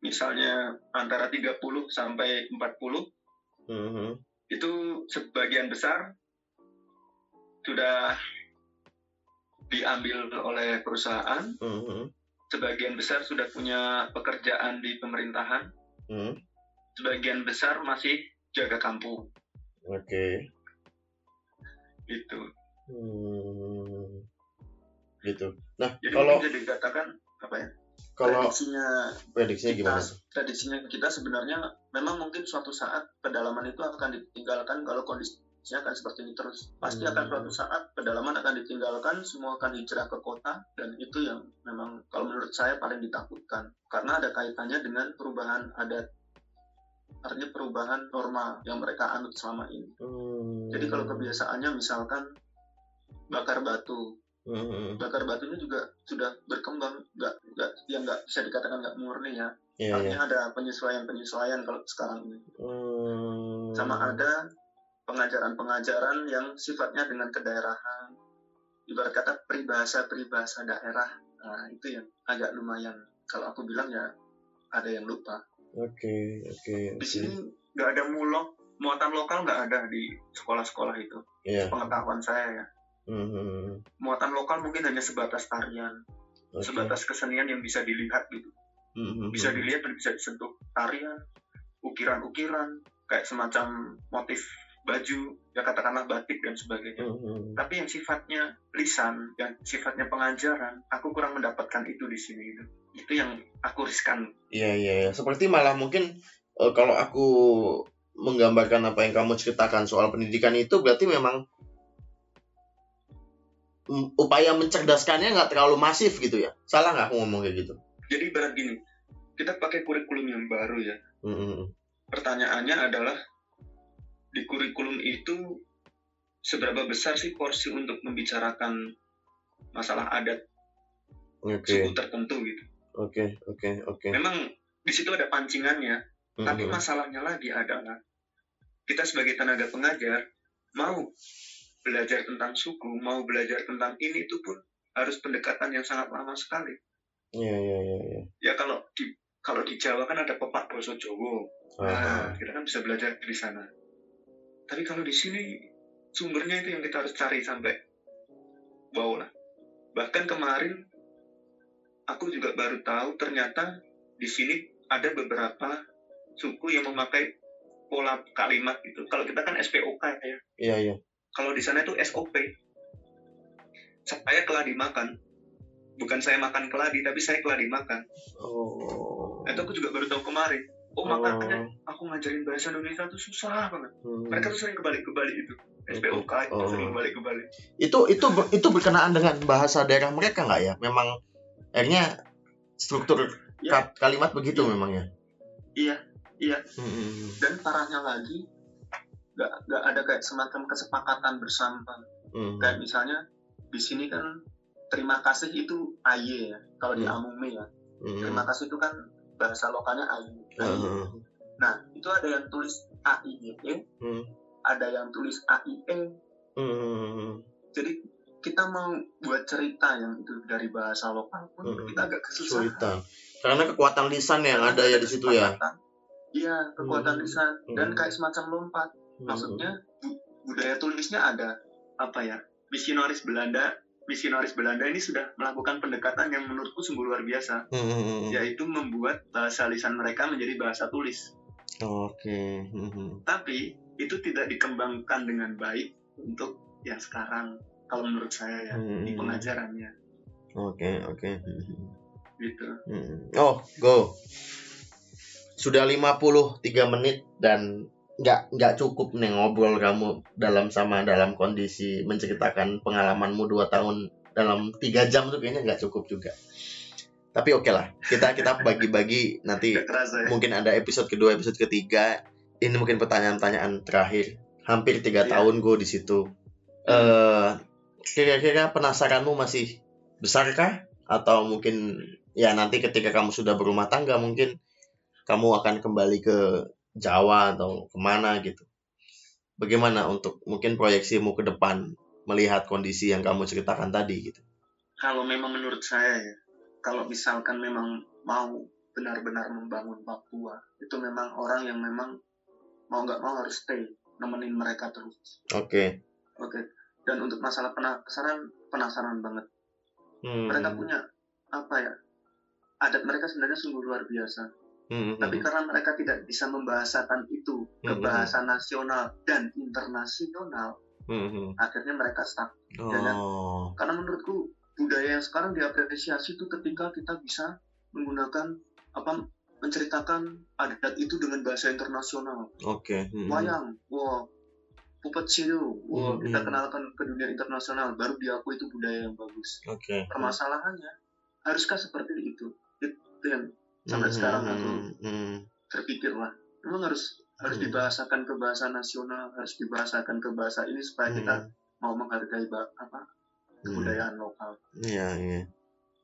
misalnya antara 30 sampai 40 Hmm. itu sebagian besar sudah diambil oleh perusahaan, Hmm. sebagian besar sudah punya pekerjaan di pemerintahan, Hmm. sebagian besar masih jaga kampung Oke. gitu Hmm. Gitu. Nah, jadi kalau bisa dikatakan apa ya kalau prediksinya prediksinya kita, gimana? prediksinya kita sebenarnya memang mungkin suatu saat pedalaman itu akan ditinggalkan kalau kondisinya akan seperti ini terus pasti akan Hmm. suatu saat pedalaman akan ditinggalkan semua akan hijrah ke kota dan itu yang memang kalau menurut saya paling ditakutkan karena ada kaitannya dengan perubahan adat artinya perubahan norma yang mereka anut selama ini Hmm. jadi kalau kebiasaannya misalkan bakar batu Hmm. bakar batunya juga sudah berkembang nggak nggak yang nggak bisa dikatakan nggak murni ya iya. artinya ada penyesuaian-penyesuaian kalau sekarang ini Hmm. sama ada pengajaran-pengajaran yang sifatnya dengan kedaerahan ibarat kata peribahasa-peribahasa daerah nah itu yang agak lumayan kalau aku bilang ya ada yang lupa Oke, oke, di oke. sini nggak ada mulok muatan lokal nggak ada di sekolah-sekolah itu Iya. pengetahuan saya ya Hmm. muatan lokal mungkin hanya sebatas tarian Oke. sebatas kesenian yang bisa dilihat gitu Hmm. bisa dilihat dan bisa disentuh tarian ukiran-ukiran kayak semacam motif baju ya katakanlah batik dan sebagainya Hmm. tapi yang sifatnya lisan yang sifatnya pengajaran aku kurang mendapatkan itu di sini gitu itu yang aku riskan Iya, iya, iya. Seperti malah mungkin eh, kalau aku menggambarkan apa yang kamu ceritakan soal pendidikan itu berarti memang upaya mencerdaskannya nggak terlalu masif gitu ya. Salah nggak aku ngomong kayak gitu? jadi ibarat gini kita pakai kurikulum yang baru ya Hmm, hmm, pertanyaannya adalah di kurikulum itu seberapa besar sih porsi untuk membicarakan masalah adat. Oke, suku tertentu gitu oke, oke, oke. memang di situ ada pancingannya Hmm, Tapi hmm. masalahnya lagi adalah kita sebagai tenaga pengajar mau belajar tentang suku, mau belajar tentang ini itu pun harus pendekatan yang sangat lama sekali. Iya, iya, iya, iya. Ya kalau di kalau di Jawa kan ada pepak basa Jawa. Ah, Nah, kita kan bisa belajar di sana. Tapi kalau di sini sumbernya itu yang kita harus cari sampai wow lah. Bahkan kemarin aku juga baru tahu ternyata di sini ada beberapa suku yang memakai pola kalimat gitu. Kalau kita kan SPOK ya. Iya, iya. Kalau di sana itu SOP. Saya keladi makan. Bukan saya makan keladi, tapi saya keladi makan. Oh. Itu aku juga baru tahu kemarin. Oh, Oh. makanya aku ngajarin bahasa Indonesia tuh susah banget. Hmm. Mereka tuh sering kebalik-kebalik itu. SPOK itu Oh. sering kebalik-kebalik. itu itu itu berkenaan dengan bahasa daerah mereka nggak ya? Memang akhirnya struktur Ya. ka- kalimat begitu Iya. ya. Iya, iya. Hmm. Dan parahnya lagi, nggak nggak ada kayak semacam kesepakatan bersama. Hmm. Kayak misalnya di sini kan terima kasih itu aye ya. Kalau di Hmm. Amume ya, Hmm. terima kasih itu kan bahasa lokalnya aye. Aye. Hmm. Nah, itu ada yang tulis AIE, Hmm. ada yang tulis AIE. Hmm. Jadi kita mau buat cerita yang itu dari bahasa lokal pun Hmm. kita agak. Kesulitan. Karena kekuatan lisan yang ada ya di situ ya. Iya, kekuatan Hmm. lisan dan Hmm. kayak semacam lompat. Hmm. Maksudnya bu- budaya tulisnya ada apa ya? Misionaris Belanda, misionaris Belanda ini sudah melakukan pendekatan yang menurutku sungguh luar biasa, Hmm. yaitu membuat bahasa lisan mereka menjadi bahasa tulis. Oke. Hmm. Tapi itu tidak dikembangkan dengan baik untuk yang sekarang kalau menurut saya ya di Hmm. pengajarannya Oke, oke. Hmm. gitu. Hmm. Oh, go. Sudah 53 menit dan nggak nggak cukup nih ngobrol kamu dalam sama dalam kondisi menceritakan pengalamanmu dua tahun dalam tiga jam tuh kayaknya nggak cukup juga. Tapi oke lah, kita kita bagi-bagi nanti Gak kerasa ya. mungkin ada episode kedua, episode ketiga. Ini mungkin pertanyaan-pertanyaan terakhir. Hampir tiga Iya. tahun gue di situ. Eh, kira-kira penasaranmu masih besarkah? Atau mungkin ya nanti ketika kamu sudah berumah tangga mungkin kamu akan kembali ke Jawa atau ke mana gitu. Bagaimana untuk mungkin proyeksimu ke depan melihat kondisi yang kamu ceritakan tadi gitu. Kalau memang menurut saya ya, kalau misalkan memang mau benar-benar membangun Papua, itu memang orang yang memang mau nggak mau harus stay, nemenin mereka terus. Oke. Oke. Dan untuk masalah penasaran, penasaran banget. Hmm. Mereka punya apa ya? Adat mereka sebenarnya sungguh luar biasa. Hmm, tapi hmm, karena mereka tidak bisa membahasakan itu ke Hmm, bahasa nasional dan internasional hmm, hmm. akhirnya mereka stuck Ya kan? Oh, karena menurutku budaya yang sekarang diapresiasi itu ketika kita bisa menggunakan apa menceritakan adat itu dengan bahasa internasional oke. Hmm, hmm. wayang wah puppet show wah Hmm, kita hmm. kenalkan ke dunia internasional baru diakui itu budaya yang bagus Oke. permasalahannya haruskah seperti itu itu yang sampai Hmm, sekarang hmm, aku hmm, terpikir lah memang harus harus Hmm. dibahasakan ke bahasa nasional harus dibahasakan ke bahasa ini supaya kita hmm, mau menghargai apa hmm. kebudayaan lokal. Iya, iya.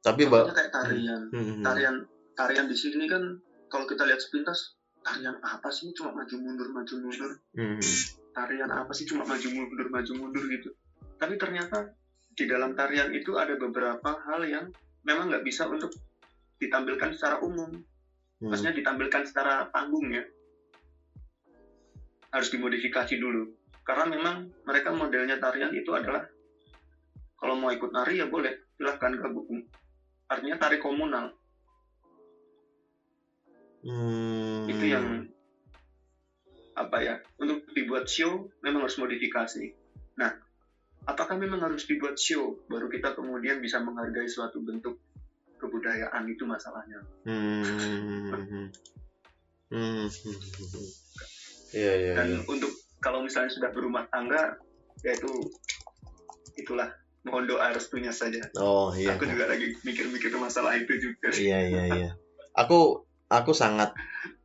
Tapi, Contohnya kayak tarian. Hmm, tarian tarian di sini kan kalau kita lihat sepintas tarian apa sih? Cuma maju mundur maju mundur. Hmm, tarian apa sih? Cuma maju mundur maju mundur gitu. Tapi ternyata di dalam tarian itu ada beberapa hal yang memang nggak bisa untuk ditampilkan secara umum. Hmm. maksudnya ditampilkan secara panggung ya. Harus dimodifikasi dulu. Karena memang mereka modelnya tarian itu adalah kalau mau ikut nari ya boleh silahkan gabung artinya tari komunal. Hmm. itu yang apa ya untuk dibuat show memang harus modifikasi. Nah apakah memang harus dibuat show? Baru kita kemudian bisa menghargai suatu bentuk kebudayaan itu masalahnya Hmm. Hmm. Iya, iya, dan iya. untuk kalau misalnya sudah berumah tangga yaitu itulah mohon doa restunya saja Oh, iya. aku juga lagi mikir-mikir masalah itu juga Iya, iya, iya. Aku aku sangat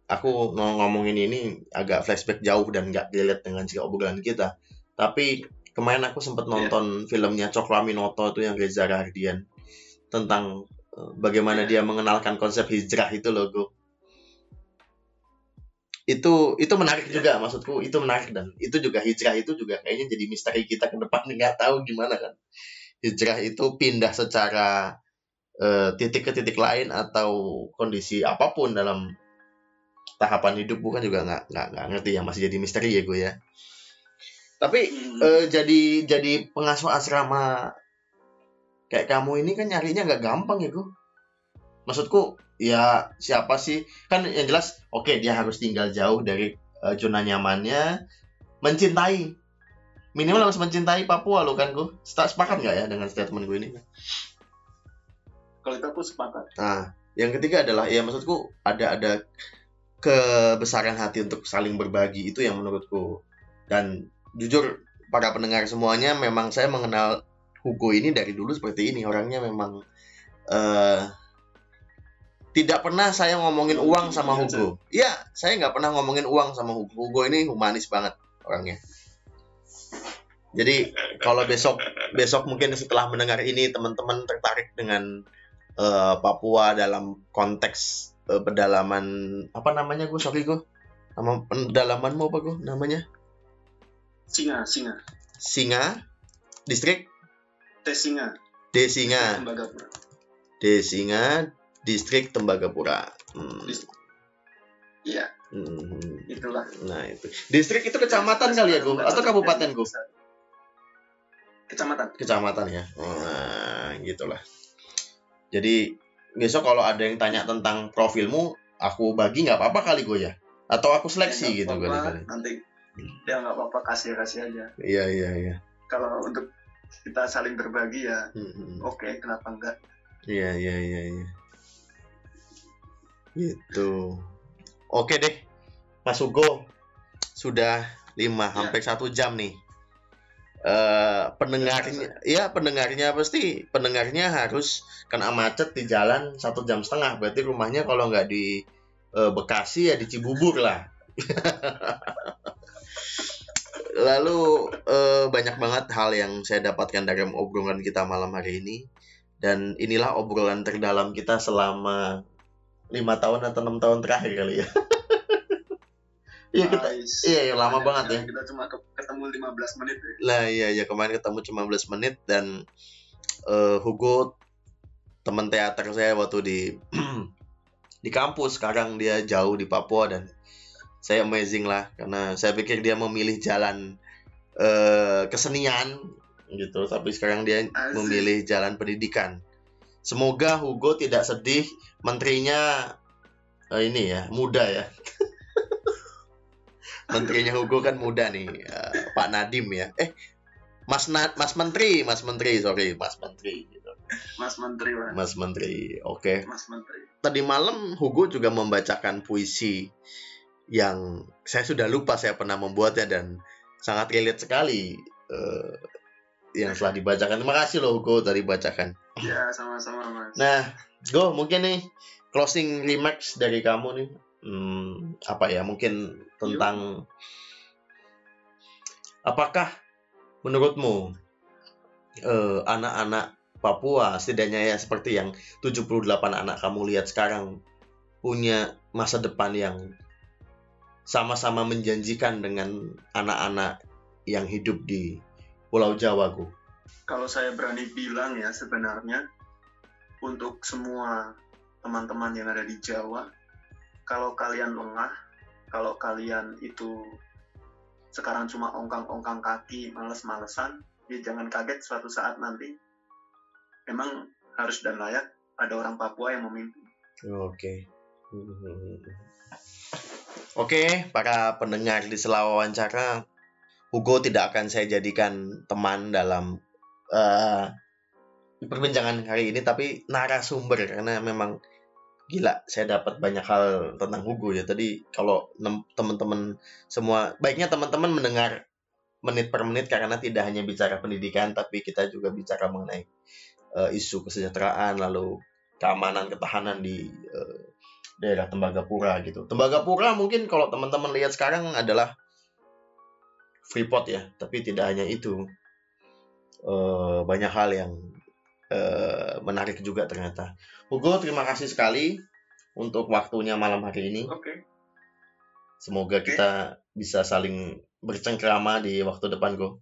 aku mau ngomongin ini agak flashback jauh dan nggak relate dengan si obrolan kita. Tapi kemarin aku sempat Iya. nonton filmnya Cokro Aminoto itu yang Reza Rahardian tentang eh, bagaimana Iya. dia mengenalkan konsep hijrah itu loh, Go. Itu itu menarik Iya. juga maksudku itu menarik dan itu juga hijrah itu juga kayaknya jadi misteri kita ke depan <laughs> nggak tahu gimana kan. Hijrah itu pindah secara eh, titik ke titik lain atau kondisi apa pun dalam tahapan hidup bukan juga nggak nggak nggak ngerti ya masih jadi misteri ya gue ya tapi Hmm, eh, jadi jadi pengasuh asrama kayak kamu ini kan nyarinya nggak gampang ya gue maksudku ya siapa sih? Kan yang jelas oke dia harus tinggal jauh dari eh, zona nyamannya. Mencintai. Minimal harus mencintai Papua lo kan gue sepakat nggak ya dengan statement gue ini? Kalau itu aku sepakat. Nah, yang ketiga adalah ya maksudku ada ada kebesaran hati untuk saling berbagi itu yang menurutku. Dan jujur para pendengar semuanya memang saya mengenal Hugo ini dari dulu seperti ini orangnya memang eh tidak pernah saya ngomongin uang sama Hugo. Iya, saya nggak pernah ngomongin uang sama Hugo. Hugo ini humanis banget orangnya. Jadi kalau besok besok mungkin setelah mendengar ini teman-teman tertarik dengan eh, Papua dalam konteks eh, pedalaman apa namanya gue sorry gue nama pedalaman mau apa gue namanya singa singa Singa distrik tes singa Desinga Tembagapura. Desinga distrik Tembagapura. Hmm, iya. Hmm, itulah. Nah itu. Distrik itu kecamatan kali ya gue atau kabupaten gue kecamatan. Kecamatan ya. Nah gitulah. Jadi besok kalau ada yang tanya tentang profilmu aku bagi nggak apa-apa kali gue ya? Atau aku seleksi Ya, gitu kali kali nanti ya nggak apa-apa kasih kasih aja. Iya iya iya. Kalau untuk kita saling berbagi ya Hmm, oke kenapa enggak Iya iya iya iya. Gitu. Oke deh, Mas Hugo sudah 5 hampir satu jam nih. Eh pendengarnya, ya pendengarnya pasti pendengarnya harus kena macet di jalan satu jam setengah. Berarti rumahnya kalau nggak di eh, Bekasi ya di Cibubur lah. <laughs> Lalu eh, banyak banget hal yang saya dapatkan dari obrolan kita malam hari ini dan inilah obrolan terdalam kita selama lima tahun atau enam tahun terakhir kali ya. <laughs> Iya kita, Nice. iya iya, lama banget ya. kita cuma ke- ketemu 15 menit ya. Lah iya ya kemarin ketemu cuma 15 menit dan eh, Hugo teman teater saya waktu di <clears throat> di kampus sekarang dia jauh di Papua dan saya amazing lah karena saya pikir dia memilih jalan eh, kesenian gitu tapi sekarang dia Asik. memilih jalan pendidikan. Semoga Hugo tidak sedih menterinya eh, ini ya muda ya. <laughs> Menterinya Hugo kan muda nih, eh, Pak Nadim ya. Eh, Mas Na Mas Menteri, Mas Menteri, sorry, Mas Menteri. Gitu. Mas Menteri Pak. Mas Menteri, oke. Mas Menteri Tadi malam Hugo juga membacakan puisi yang saya sudah lupa saya pernah membuatnya dan sangat relate sekali eh, yang telah dibacakan. Terima kasih loh Hugo tadi bacakan. ya sama-sama Mas Nah, Go mungkin nih closing remarks dari kamu nih. Hmm, apa ya? Mungkin tentang apakah menurutmu eh, anak-anak Papua setidaknya ya seperti yang 78 anak kamu lihat sekarang punya masa depan yang sama-sama menjanjikan dengan anak-anak yang hidup di Pulau Jawa, Go. kalau saya berani bilang ya sebenarnya untuk semua teman-teman yang ada di Jawa, kalau kalian lengah, kalau kalian itu sekarang cuma ongkang-ongkang kaki, males-malesan, ya jangan kaget suatu saat nanti memang harus dan layak ada orang Papua yang memimpin. Oke. Oke, para pendengar di sela wawancara, Hugo tidak akan saya jadikan teman dalam eh, perbincangan hari ini, tapi narasumber karena memang gila. Saya dapat banyak hal tentang Hugo ya. Tadi kalau teman-teman semua, baiknya teman-teman mendengar menit per menit karena tidak hanya bicara pendidikan, tapi kita juga bicara mengenai eh, isu kesejahteraan, lalu keamanan ketahanan di eh, daerah Tembagapura gitu. Tembagapura mungkin kalau teman-teman lihat sekarang adalah Freeport ya, tapi tidak hanya itu. Eh, banyak hal yang eh, menarik juga ternyata. Hugo, terima kasih sekali untuk waktunya malam hari ini. Oke, Semoga kita bisa saling bercengkrama di waktu depan, Go.